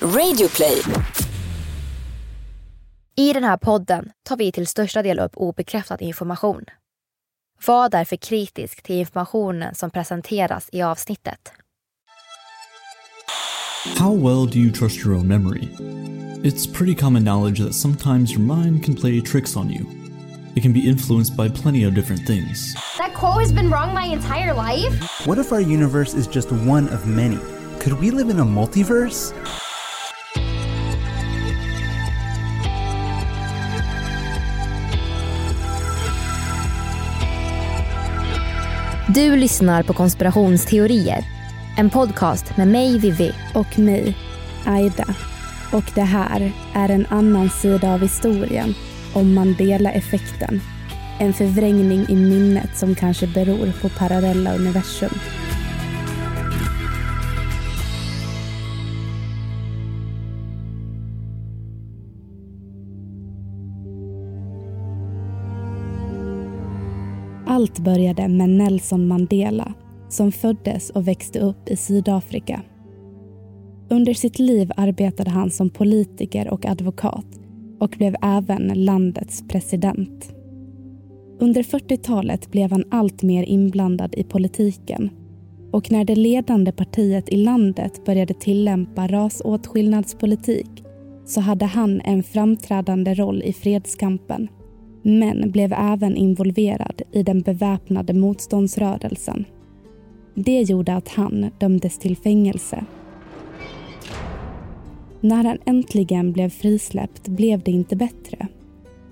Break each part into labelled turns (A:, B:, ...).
A: Radioplay.
B: I den här podden tar vi till största del upp obekräftad information. Var därför kritisk till informationen som presenteras i avsnittet.
C: How well do you trust your own memory? It's pretty common knowledge that sometimes your mind can play tricks on you. It can be influenced by plenty of different things.
D: That quote has been wrong my entire life?
E: What if our universe is just one of many? Could we live in a multiverse?
B: Du lyssnar på konspirationsteorier. En podcast med mig, Vivi.
F: Och mig, Aida. Och det här är en annan sida av historien om Mandela-effekten. En förvrängning i minnet som kanske beror på parallella universum. Allt började med Nelson Mandela som föddes och växte upp i Sydafrika. Under sitt liv arbetade han som politiker och advokat och blev även landets president. Under 40-talet blev han allt mer inblandad i politiken och när det ledande partiet i landet började tillämpa rasåtskillnadspolitik så hade han en framträdande roll i fredskampen men blev även involverad i den beväpnade motståndsrörelsen. Det gjorde att han dömdes till fängelse. När han äntligen blev frisläppt blev det inte bättre.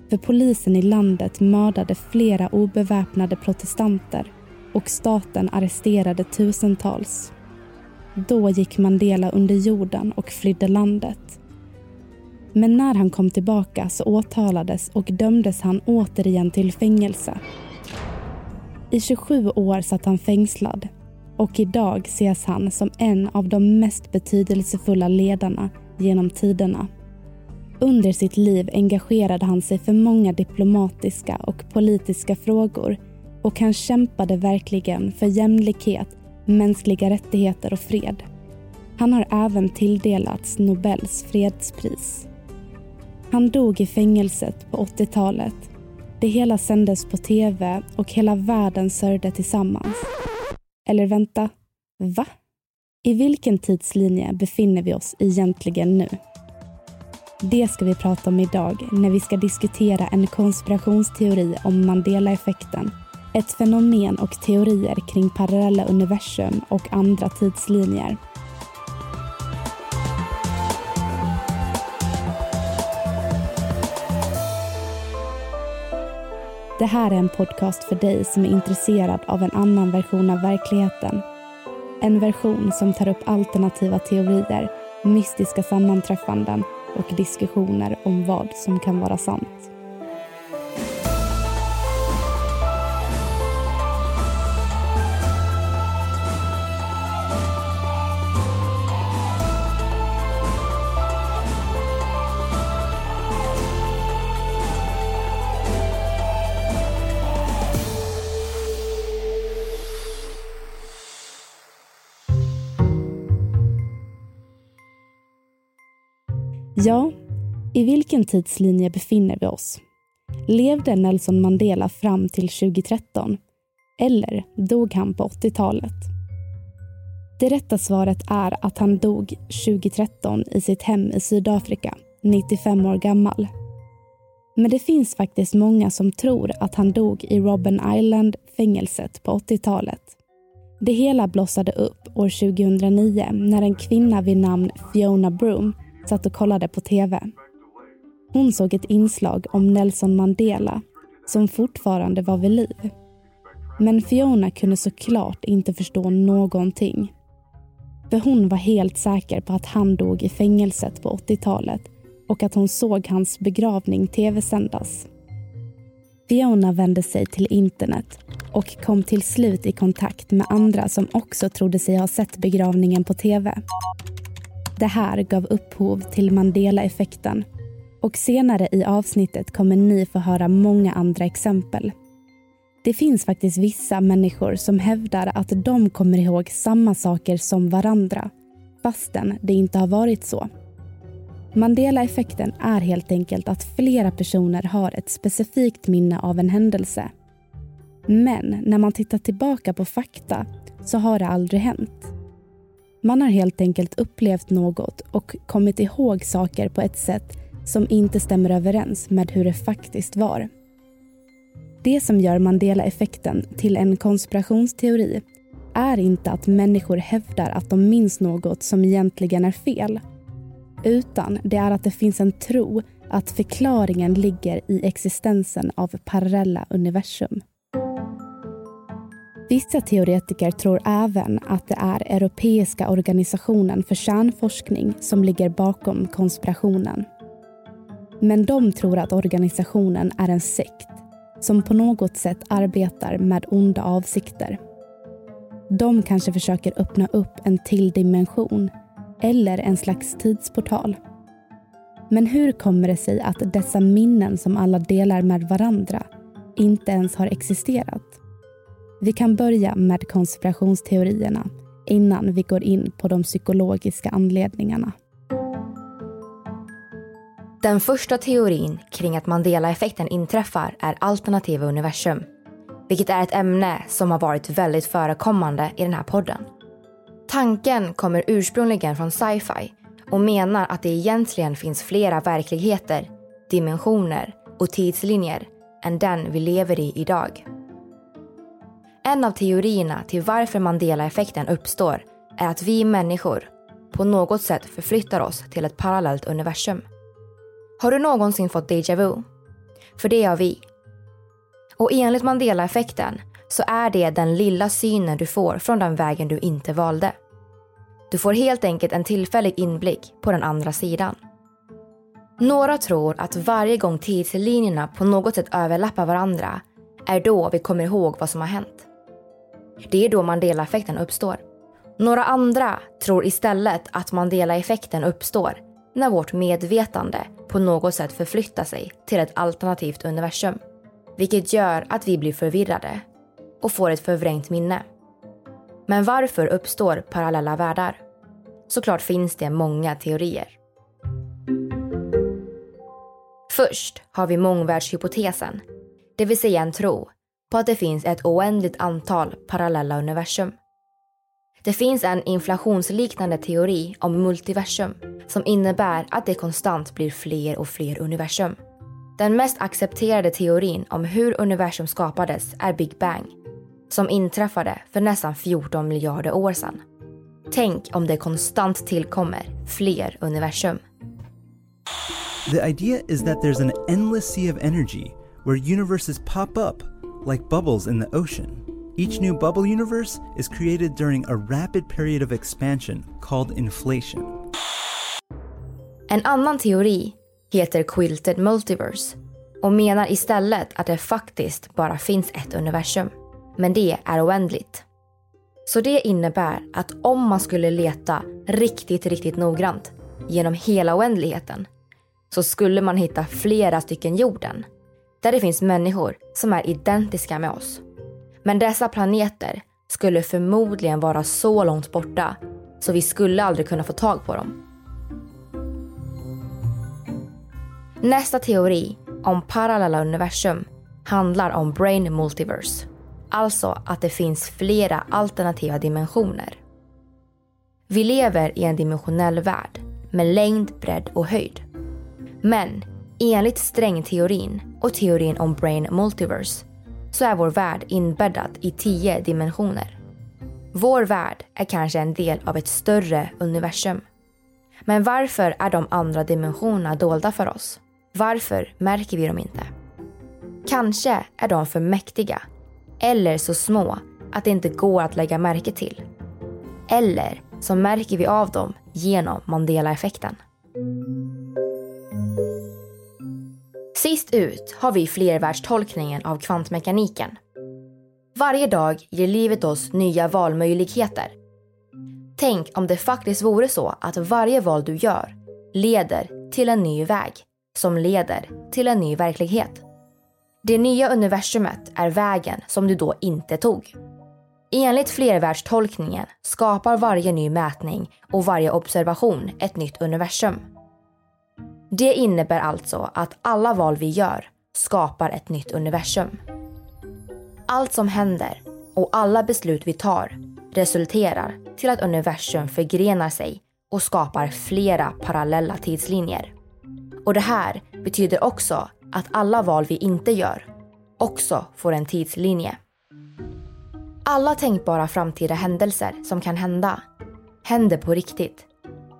F: För polisen i landet mördade flera obeväpnade protestanter och staten arresterade tusentals. Då gick Mandela under jorden och flydde landet. Men när han kom tillbaka så åtalades och dömdes han återigen till fängelse. I 27 år satt han fängslad och idag ses han som en av de mest betydelsefulla ledarna genom tiderna. Under sitt liv engagerade han sig för många diplomatiska och politiska frågor och han kämpade verkligen för jämlikhet, mänskliga rättigheter och fred. Han har även tilldelats Nobels fredspris. Han dog i fängelset på 80-talet. Det hela sändes på tv och hela världen sörjde tillsammans. Eller vänta, va? I vilken tidslinje befinner vi oss egentligen nu? Det ska vi prata om idag när vi ska diskutera en konspirationsteori om Mandela-effekten. Ett fenomen och teorier kring parallella universum och andra tidslinjer. Det här är en podcast för dig som är intresserad av en annan version av verkligheten. En version som tar upp alternativa teorier, mystiska sammanträffanden och diskussioner om vad som kan vara sant. Ja, i vilken tidslinje befinner vi oss? Levde Nelson Mandela fram till 2013? Eller dog han på 80-talet? Det rätta svaret är att han dog 2013 i sitt hem i Sydafrika, 95 år gammal. Men det finns faktiskt många som tror att han dog i Robben Island-fängelset på 80-talet. Det hela blossade upp år 2009 när en kvinna vid namn Fiona Broom satt och kollade på tv. Hon såg ett inslag om Nelson Mandela som fortfarande var vid liv. Men Fiona kunde såklart inte förstå någonting. För hon var helt säker på att han dog i fängelset på 80-talet och att hon såg hans begravning tv-sändas. Fiona vände sig till internet och kom till slut i kontakt med andra som också trodde sig ha sett begravningen på tv. Det här gav upphov till Mandela-effekten och senare i avsnittet kommer ni få höra många andra exempel. Det finns faktiskt vissa människor som hävdar att de kommer ihåg samma saker som varandra fastän det inte har varit så. Mandela-effekten är helt enkelt att flera personer har ett specifikt minne av en händelse. Men när man tittar tillbaka på fakta så har det aldrig hänt. Man har helt enkelt upplevt något och kommit ihåg saker på ett sätt som inte stämmer överens med hur det faktiskt var. Det som gör Mandela-effekten till en konspirationsteori är inte att människor hävdar att de minns något som egentligen är fel. Utan det är att det finns en tro att förklaringen ligger i existensen av parallella universum. Vissa teoretiker tror även att det är Europeiska organisationen för kärnforskning som ligger bakom konspirationen. Men de tror att organisationen är en sekt som på något sätt arbetar med onda avsikter. De kanske försöker öppna upp en till dimension eller en slags tidsportal. Men hur kommer det sig att dessa minnen som alla delar med varandra inte ens har existerat? Vi kan börja med konspirationsteorierna innan vi går in på de psykologiska anledningarna.
B: Den första teorin kring att Mandela-effekten inträffar är alternativa universum. Vilket är ett ämne som har varit väldigt förekommande i den här podden. Tanken kommer ursprungligen från sci-fi och menar att det egentligen finns flera verkligheter, dimensioner och tidslinjer än den vi lever i idag. En av teorierna till varför Mandela-effekten uppstår är att vi människor på något sätt förflyttar oss till ett parallellt universum. Har du någonsin fått déjà vu? För det har vi. Och enligt Mandela-effekten så är det den lilla synen du får från den vägen du inte valde. Du får helt enkelt en tillfällig inblick på den andra sidan. Några tror att varje gång tidslinjerna på något sätt överlappar varandra är då vi kommer ihåg vad som har hänt. Det är då Mandela-effekten uppstår. Några andra tror istället att Mandela-effekten uppstår när vårt medvetande på något sätt förflyttar sig till ett alternativt universum. Vilket gör att vi blir förvirrade och får ett förvrängt minne. Men varför uppstår parallella världar? Såklart finns det många teorier. Först har vi mångvärldshypotesen, det vill säga en tro på att det finns ett oändligt antal parallella universum. Det finns en inflationsliknande teori om multiversum som innebär att det konstant blir fler och fler universum. Den mest accepterade teorin om hur universum skapades är Big Bang som inträffade för nästan 14 miljarder år sedan. Tänk om det konstant tillkommer fler universum.
E: The idea is that there's an endless sea of energy where universes pop up like bubbles in the ocean. Each new bubble universe is created during a rapid period of expansion called inflation.
B: En annan teori heter Quilted Multiverse och menar istället att det faktiskt bara finns ett universum. Men det är oändligt. Så det innebär att om man skulle leta riktigt, riktigt noggrant genom hela oändligheten så skulle man hitta flera stycken jorden där det finns människor som är identiska med oss. Men dessa planeter skulle förmodligen vara så långt borta så vi skulle aldrig kunna få tag på dem. Nästa teori om parallella universum handlar om brain multiverse. Alltså att det finns flera alternativa dimensioner. Vi lever i en dimensionell värld med längd, bredd och höjd. Men enligt strängteorin och teorin om brain multiverse så är vår värld inbäddad i tio dimensioner. Vår värld är kanske en del av ett större universum. Men varför är de andra dimensionerna dolda för oss? Varför märker vi dem inte? Kanske är de för mäktiga eller så små att det inte går att lägga märke till. Eller så märker vi av dem genom Mandela-effekten. Sist ut har vi flervärldstolkningen av kvantmekaniken. Varje dag ger livet oss nya valmöjligheter. Tänk om det faktiskt vore så att varje val du gör leder till en ny väg som leder till en ny verklighet. Det nya universumet är vägen som du då inte tog. Enligt flervärldstolkningen skapar varje ny mätning och varje observation ett nytt universum. Det innebär alltså att alla val vi gör skapar ett nytt universum. Allt som händer och alla beslut vi tar resulterar till att universum förgrenar sig och skapar flera parallella tidslinjer. Och det här betyder också att alla val vi inte gör också får en tidslinje. Alla tänkbara framtida händelser som kan hända händer på riktigt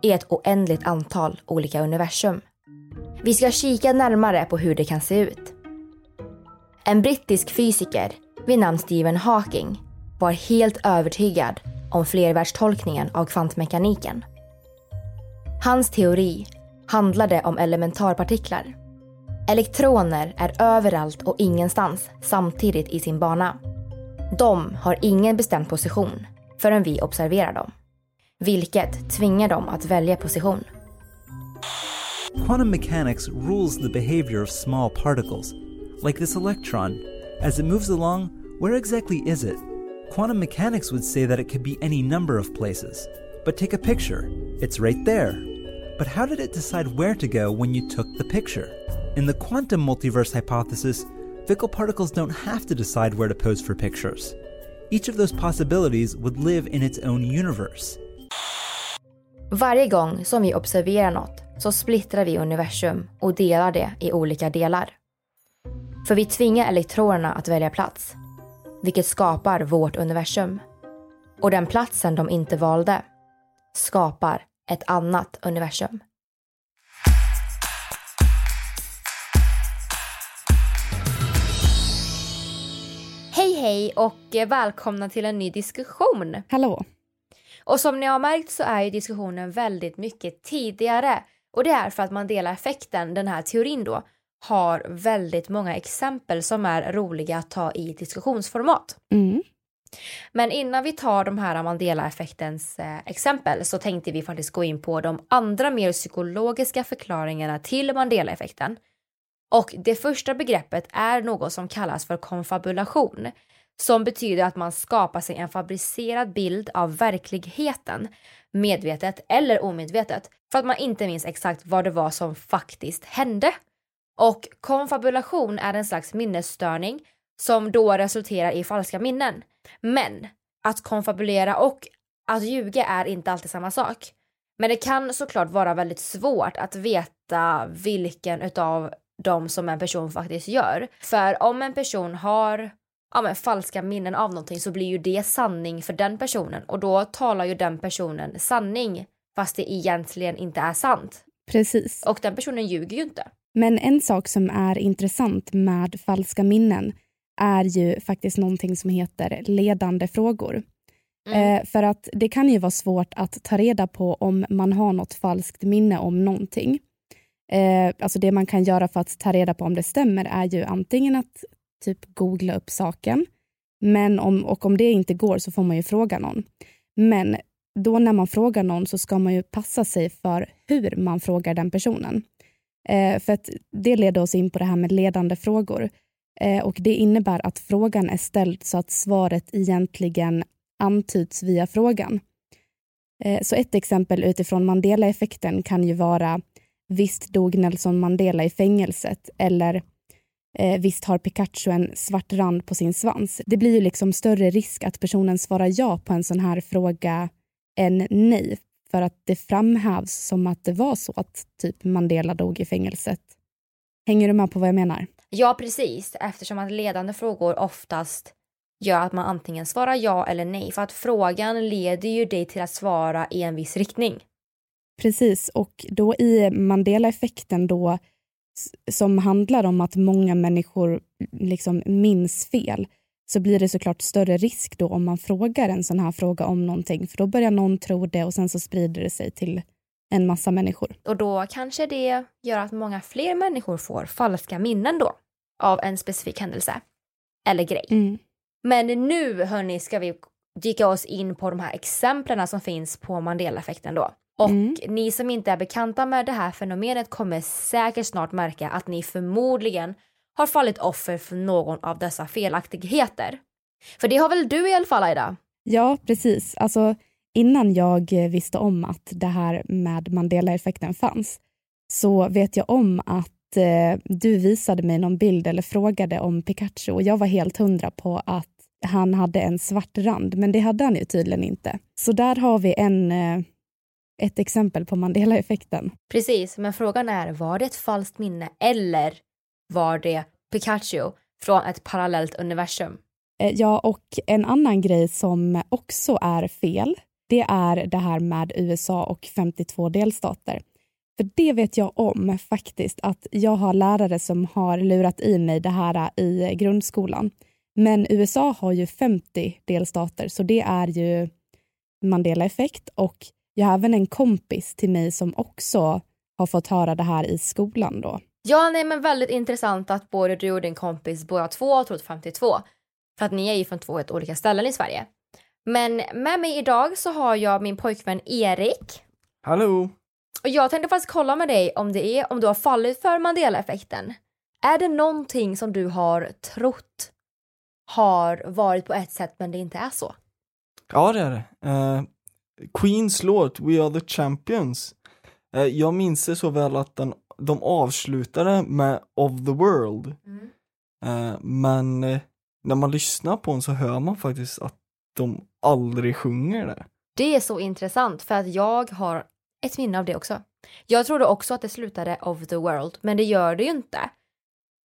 B: i ett oändligt antal olika universum. Vi ska kika närmare på hur det kan se ut. En brittisk fysiker vid namn Stephen Hawking var helt övertygad om flervärldstolkningen av kvantmekaniken. Hans teori handlade om elementarpartiklar. Elektroner är överallt och ingenstans samtidigt i sin bana. De har ingen bestämd position förrän vi observerar dem. Vilket tvingar dem att välja position.
E: Quantum mechanics rules the behavior of small particles, like this electron. As it moves along, where exactly is it? Quantum mechanics would say that it could be any number of places. But take a picture. It's right there. But how did it decide where to go when you took the picture? In the quantum multiverse hypothesis, fickle particles don't have to decide where to pose for pictures. Each of those possibilities would live in its own universe.
B: Varje gång som vi observerar något så splittrar vi universum och delar det i olika delar. För vi tvingar elektronerna att välja plats, vilket skapar vårt universum. Och den platsen de inte valde skapar ett annat universum. Hej hej och välkomna till en ny diskussion.
F: Hallå?
B: Och som ni har märkt så är ju diskussionen väldigt mycket tidigare. Och det är för att Mandela-effekten, den här teorin då, har väldigt många exempel som är roliga att ta i diskussionsformat.
F: Mm.
B: Men innan vi tar de här Mandela-effektens eh, exempel så tänkte vi faktiskt gå in på de andra mer psykologiska förklaringarna till Mandela-effekten. Och det första begreppet är något som kallas för konfabulation som betyder att man skapar sig en fabricerad bild av verkligheten medvetet eller omedvetet för att man inte minns exakt vad det var som faktiskt hände. Och konfabulation är en slags minnesstörning som då resulterar i falska minnen. Men att konfabulera och att ljuga är inte alltid samma sak. Men det kan såklart vara väldigt svårt att veta vilken utav de som en person faktiskt gör. För om en person har ja, men, falska minnen av någonting så blir ju det sanning för den personen och då talar ju den personen sanning fast det egentligen inte är sant.
F: Precis.
B: Och den personen ljuger ju inte.
F: Men en sak som är intressant med falska minnen är ju faktiskt någonting som heter ledande frågor.
B: Mm.
F: Eh, för att det kan ju vara svårt att ta reda på om man har något falskt minne om någonting. Eh, alltså det man kan göra för att ta reda på om det stämmer är ju antingen att typ googla upp saken, men om, och om det inte går så får man ju fråga någon. Men då när man frågar någon så ska man ju passa sig för hur man frågar den personen. Eh, för att det leder oss in på det här med ledande frågor. Eh, och Det innebär att frågan är ställd så att svaret egentligen antyds via frågan. Eh, så ett exempel utifrån Mandela-effekten kan ju vara Visst dog Nelson Mandela i fängelset eller eh, visst har Pikachu en svart rand på sin svans. Det blir ju liksom större risk att personen svarar ja på en sån här fråga än nej för att det framhävs som att det var så att typ Mandela dog i fängelset. Hänger du med på vad jag menar?
B: Ja, precis, eftersom att ledande frågor oftast gör att man antingen svarar ja eller nej för att frågan leder ju dig till att svara i en viss riktning.
F: Precis, och då i Mandela-effekten då som handlar om att många människor liksom minns fel så blir det såklart större risk då om man frågar en sån här fråga om någonting för då börjar någon tro det och sen så sprider det sig till en massa människor.
B: Och då kanske det gör att många fler människor får falska minnen då av en specifik händelse eller grej.
F: Mm.
B: Men nu hörni ska vi dyka oss in på de här exemplen som finns på Mandela-effekten då. Och
F: Mm.
B: ni som inte är bekanta med det här fenomenet kommer säkert snart märka att ni förmodligen har fallit offer för någon av dessa felaktigheter. För det har väl du i alla fall Aida?
F: Ja, precis. Alltså, innan jag visste om att det här med Mandela-effekten fanns så vet jag om att eh, du visade mig någon bild eller frågade om Pikachu och jag var helt hundra på att han hade en svart rand, men det hade han ju tydligen inte. Så där har vi en, eh, ett exempel på Mandela-effekten.
B: Precis, men frågan är var det ett falskt minne eller var det Pikachu från ett parallellt universum?
F: Eh, ja, och en annan grej som också är fel, det är det här med USA och 52 delstater. För det vet jag om faktiskt, att jag har lärare som har lurat i mig det här i grundskolan. Men USA har ju 50 delstater, så det är ju Mandela-effekt. Och jag har även en kompis till mig som också har fått höra det här i skolan. då.
B: Ja, nej, men väldigt intressant att både du och din kompis båda två har trott 52. För att ni är ju från två helt olika ställen i Sverige. Men med mig idag så har jag min pojkvän Erik.
A: Hallå!
B: Och jag tänkte faktiskt kolla med dig om det är om du har fallit för Mandela-effekten. Är det någonting som du har trott har varit på ett sätt men det inte är så?
A: Ja, det är det. Uh, Queens låt We Are The Champions. Uh, jag minns det så väl att den, de avslutade med Of The World.
B: Mm.
A: Uh, men när man lyssnar på den så hör man faktiskt att de aldrig sjunger det.
B: Det är så intressant för att jag har ett minne av det också. Jag trodde också att det slutade of the world, men det gör det ju inte.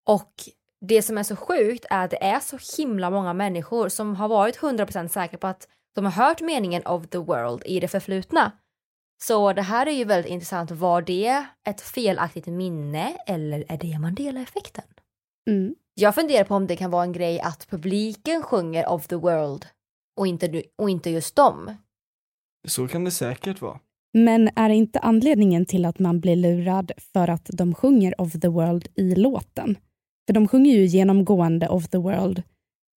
B: Och det som är så sjukt är att det är så himla många människor som har varit 100% säkra på att de har hört meningen of the world i det förflutna. Så det här är ju väldigt intressant. Var det ett felaktigt minne eller är det Mandela-effekten?
F: Mm.
B: Jag funderar på om det kan vara en grej att publiken sjunger of the world och inte, och inte just dem.
A: Så kan det säkert vara.
F: Men är inte anledningen till att man blir lurad för att de sjunger of the world i låten? För de sjunger ju genomgående of the world,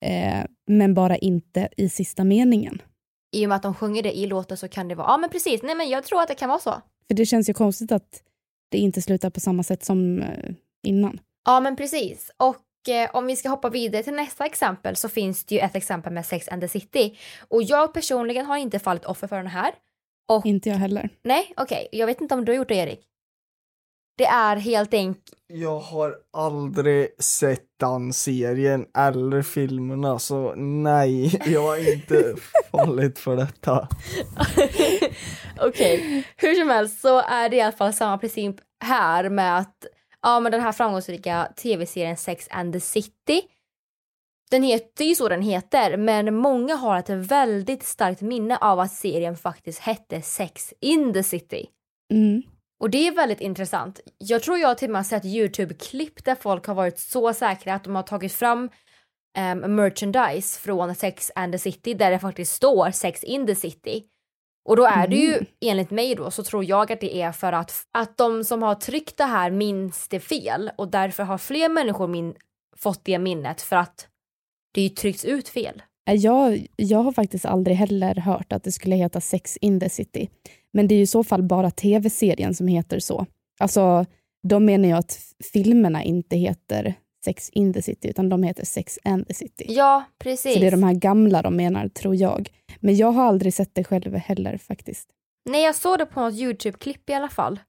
F: eh, men bara inte i sista meningen.
B: I och med att de sjunger det i låten så kan det vara, ja men precis, nej men jag tror att det kan vara så.
F: För det känns ju konstigt att det inte slutar på samma sätt som eh, innan.
B: Ja men precis. Och eh, om vi ska hoppa vidare till nästa exempel så finns det ju ett exempel med Sex and the City. Och jag personligen har inte fallit offer för den här. Och,
F: inte jag heller.
B: Nej, okej. Okay. Jag vet inte om du har gjort det Erik? Det är helt enkelt...
A: Jag har aldrig sett den serien eller filmerna så nej, jag har inte fallit för detta.
B: Okej, okay. hur som helst så är det i alla fall samma princip här med att ja men den här framgångsrika tv-serien Sex and the City den heter ju så den heter, men många har ett väldigt starkt minne av att serien faktiskt hette Sex in the City.
F: Mm.
B: Och det är väldigt intressant. Jag tror jag till och med har sett Youtube-klipp där folk har varit så säkra att de har tagit fram um, merchandise från Sex and the City där det faktiskt står Sex in the City. Och då är det ju, mm. enligt mig då, så tror jag att det är för att, att de som har tryckt det här minns det fel och därför har fler människor min, fått det minnet för att det är ju tryckts ut fel.
F: Jag, jag har faktiskt aldrig heller hört att det skulle heta Sex in the City. Men det är ju i så fall bara tv-serien som heter så. Alltså, de menar ju att filmerna inte heter Sex in the City, utan de heter Sex and the City.
B: Ja, precis.
F: Så det är de här gamla de menar, tror jag. Men jag har aldrig sett det själv heller faktiskt.
B: Nej, jag såg det på något YouTube-klipp i alla fall.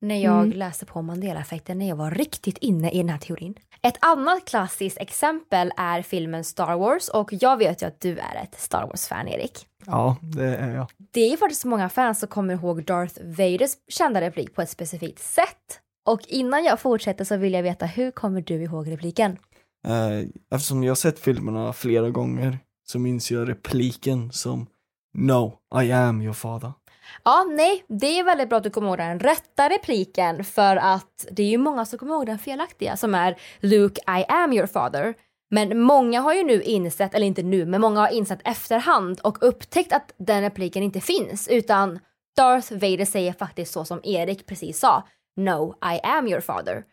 B: När jag mm. läste på Mandela-effekten när jag var riktigt inne i den här teorin. Ett annat klassiskt exempel är filmen Star Wars och jag vet ju att du är ett Star Wars-fan Erik.
A: Ja, det är jag.
B: Det är faktiskt många fans som kommer ihåg Darth Vaders kända replik på ett specifikt sätt. Och innan jag fortsätter så vill jag veta hur kommer du ihåg repliken?
A: Eh, eftersom jag har sett filmerna flera gånger så minns jag repliken som No, I am your father.
B: Ja, nej, det är väldigt bra att du kommer ihåg den rätta repliken för att det är ju många som kommer ihåg den felaktiga som är Luke, I am your father. Men många har ju nu insett, eller inte nu, men många har insett efterhand och upptäckt att den repliken inte finns utan Darth Vader säger faktiskt så som Erik precis sa. No, I am your father.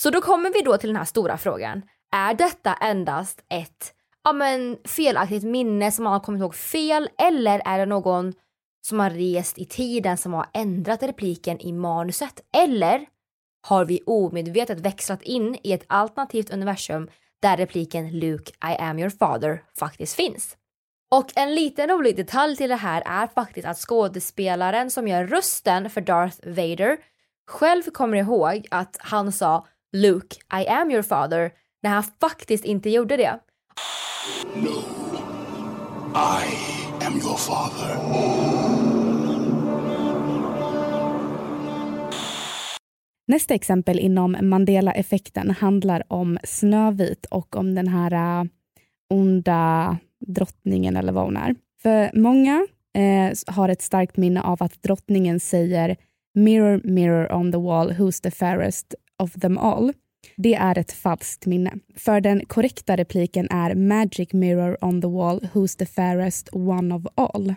B: Så då kommer vi då till den här stora frågan. Är detta endast ett ja, men, felaktigt minne som man har kommit ihåg fel eller är det någon som har rest i tiden som har ändrat repliken i manuset? Eller har vi omedvetet växlat in i ett alternativt universum där repliken Luke, I am your father faktiskt finns? Och en liten rolig detalj till det här är faktiskt att skådespelaren som gör rösten för Darth Vader själv kommer ihåg att han sa Luke, I am your father, när han faktiskt inte gjorde det.
G: No. I am your father.
F: Nästa exempel inom Mandela-effekten handlar om Snövit och om den här äh, onda drottningen eller vad hon är. För många eh, har ett starkt minne av att drottningen säger “Mirror, mirror on the wall, who's the fairest of them all?” Det är ett falskt minne. För den korrekta repliken är “Magic mirror on the wall, who's the fairest one of all?”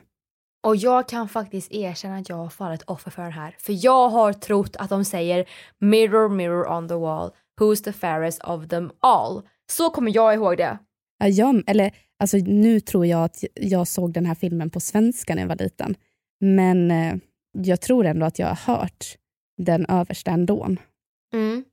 B: Och jag kan faktiskt erkänna att jag har fallit offer för den här. För jag har trott att de säger “Mirror, mirror on the wall, who's the fairest of them all?” Så kommer jag ihåg det.
F: Ja, jag, eller, alltså, nu tror jag att jag såg den här filmen på svenska när jag var liten. Men eh, jag tror ändå att jag har hört den översta ändå.
B: Mm.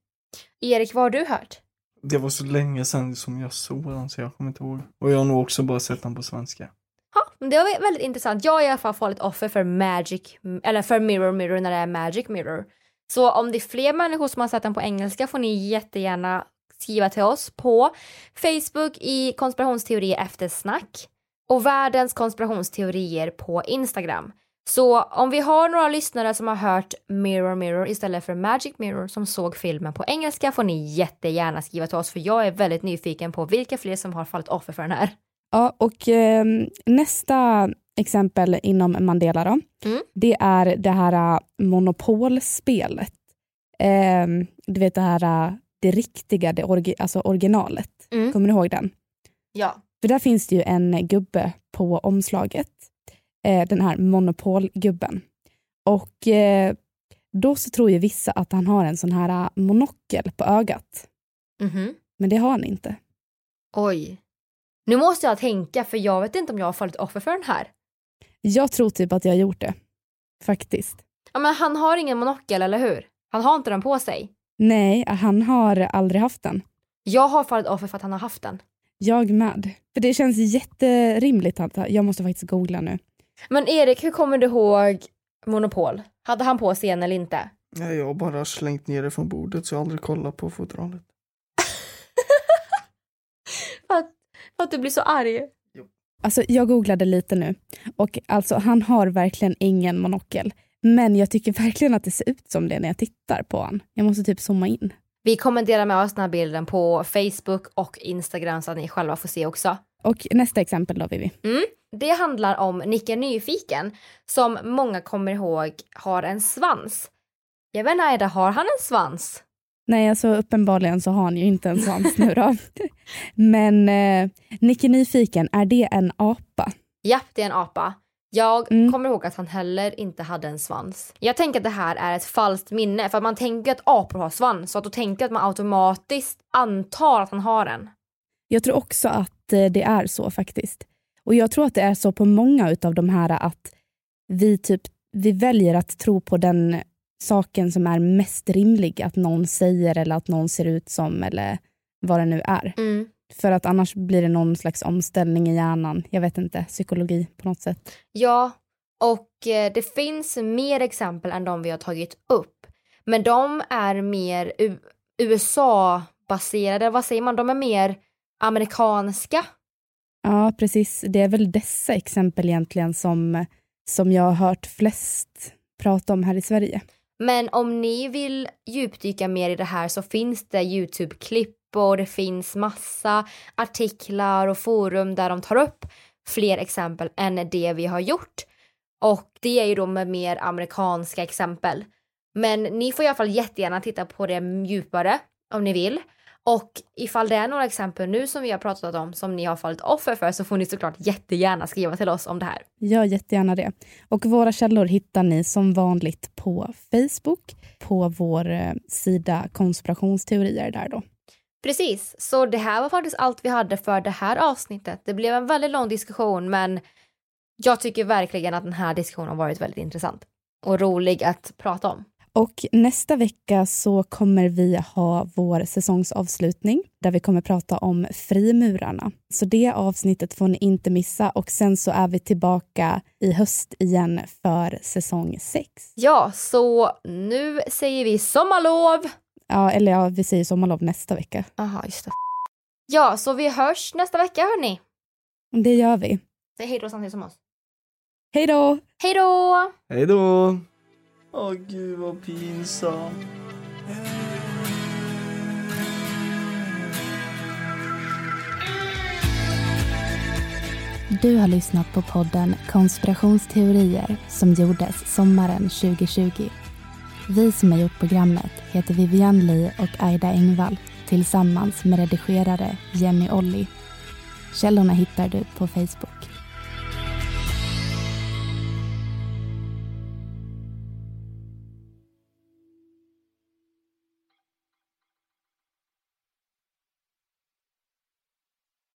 B: Erik, vad har du hört?
A: Det var så länge sedan som jag såg den så jag kommer inte ihåg. Och jag har nog också bara sett den på svenska.
B: Ja, det var väldigt intressant. Jag är i alla fall fallit offer för Magic, eller för Mirror Mirror när det är Magic Mirror. Så om det är fler människor som har sett den på engelska får ni jättegärna skriva till oss på Facebook i konspirationsteorier efter snack och världens konspirationsteorier på Instagram. Så om vi har några lyssnare som har hört Mirror Mirror istället för Magic Mirror som såg filmen på engelska får ni jättegärna skriva till oss för jag är väldigt nyfiken på vilka fler som har fallit offer för den här.
F: Ja, och eh, nästa exempel inom Mandela då,
B: Mm.
F: det är det här uh, monopolspelet. Eh, du vet det här, uh, det riktiga, det orgi alltså originalet.
B: Mm.
F: Kommer du ihåg den?
B: Ja.
F: För där finns det ju en gubbe på omslaget. Eh, den här monopolgubben. Och eh, då så tror ju vissa att han har en sån här uh, monokel på ögat.
B: Mhm.
F: Men det har han inte.
B: Oj. Nu måste jag tänka för jag vet inte om jag har fallit offer för den här.
F: Jag tror typ att jag har gjort det. Faktiskt.
B: Ja men han har ingen monokel, eller hur? Han har inte den på sig.
F: Nej, han har aldrig haft den.
B: Jag har fallit offer för att han har haft den.
F: Jag med. För det känns jätterimligt. att- Jag måste faktiskt googla nu.
B: Men Erik, hur kommer du ihåg Monopol? Hade han på sig en eller inte?
A: Nej, jag har bara slängt ner det från bordet så jag har aldrig kollat på fodralet.
B: För att, för att du blir så arg.
F: Alltså, jag googlade lite nu. Och alltså, han har verkligen ingen monokel. Men jag tycker verkligen att det ser ut som det när jag tittar på honom. Jag måste typ zooma in.
B: Vi kommer dela med oss den här bilden på Facebook och Instagram så att ni själva får se också.
F: Och nästa exempel då, Vivi.
B: Mm. Det handlar om Nicke Nyfiken som många kommer ihåg har en svans. Jag vet inte, Aida, har han en svans?
F: Nej, alltså uppenbarligen så har han ju inte en svans nu då. Men eh, Nicke Nyfiken, är det en apa?
B: Japp, det är en apa. Jag
F: Mm.
B: kommer ihåg att han heller inte hade en svans. Jag tänker att det här är ett falskt minne för man tänker att apor har svans så att då tänker jag att man automatiskt antar att han har en.
F: Jag tror också att eh, det är så faktiskt. Och jag tror att det är så på många utav de här att vi typ vi väljer att tro på den saken som är mest rimlig att någon säger eller att någon ser ut som eller vad det nu är.
B: Mm.
F: För att annars blir det någon slags omställning i hjärnan. Jag vet inte, psykologi på något sätt.
B: Ja, och eh, det finns mer exempel än de vi har tagit upp. Men de är mer USA-baserade, vad säger man? De är mer amerikanska.
F: Ja, precis. Det är väl dessa exempel egentligen som, som jag har hört flest prata om här i Sverige.
B: Men om ni vill djupdyka mer i det här så finns det Youtube-klipp och det finns massa artiklar och forum där de tar upp fler exempel än det vi har gjort. Och det är ju då med mer amerikanska exempel. Men ni får i alla fall jättegärna titta på det djupare om ni vill. Och ifall det är några exempel nu som vi har pratat om som ni har fallit offer för så får ni såklart jättegärna skriva till oss om det här.
F: Gör jättegärna det. Och våra källor hittar ni som vanligt på Facebook, på vår eh, sida konspirationsteorier där då.
B: Precis, så det här var faktiskt allt vi hade för det här avsnittet. Det blev en väldigt lång diskussion men jag tycker verkligen att den här diskussionen har varit väldigt intressant och rolig att prata om.
F: Och nästa vecka så kommer vi ha vår säsongsavslutning där vi kommer prata om frimurarna. Så det avsnittet får ni inte missa och sen så är vi tillbaka i höst igen för säsong 6.
B: Ja, så nu säger vi sommarlov.
F: Ja, eller ja, vi säger sommarlov nästa vecka.
B: Jaha, just det. Ja, så vi hörs nästa vecka hörni.
F: Det gör vi.
B: Säg hej då samtidigt som oss.
F: Hej då!
B: Hej då!
A: Hej då! Åh gud vad pinsamt.
F: Du har lyssnat på podden Konspirationsteorier som gjordes sommaren 2020. Vi som har gjort programmet heter Vivian Lee och Aida Engvall tillsammans med redigerare Jenny Olli. Källorna hittar du på Facebook.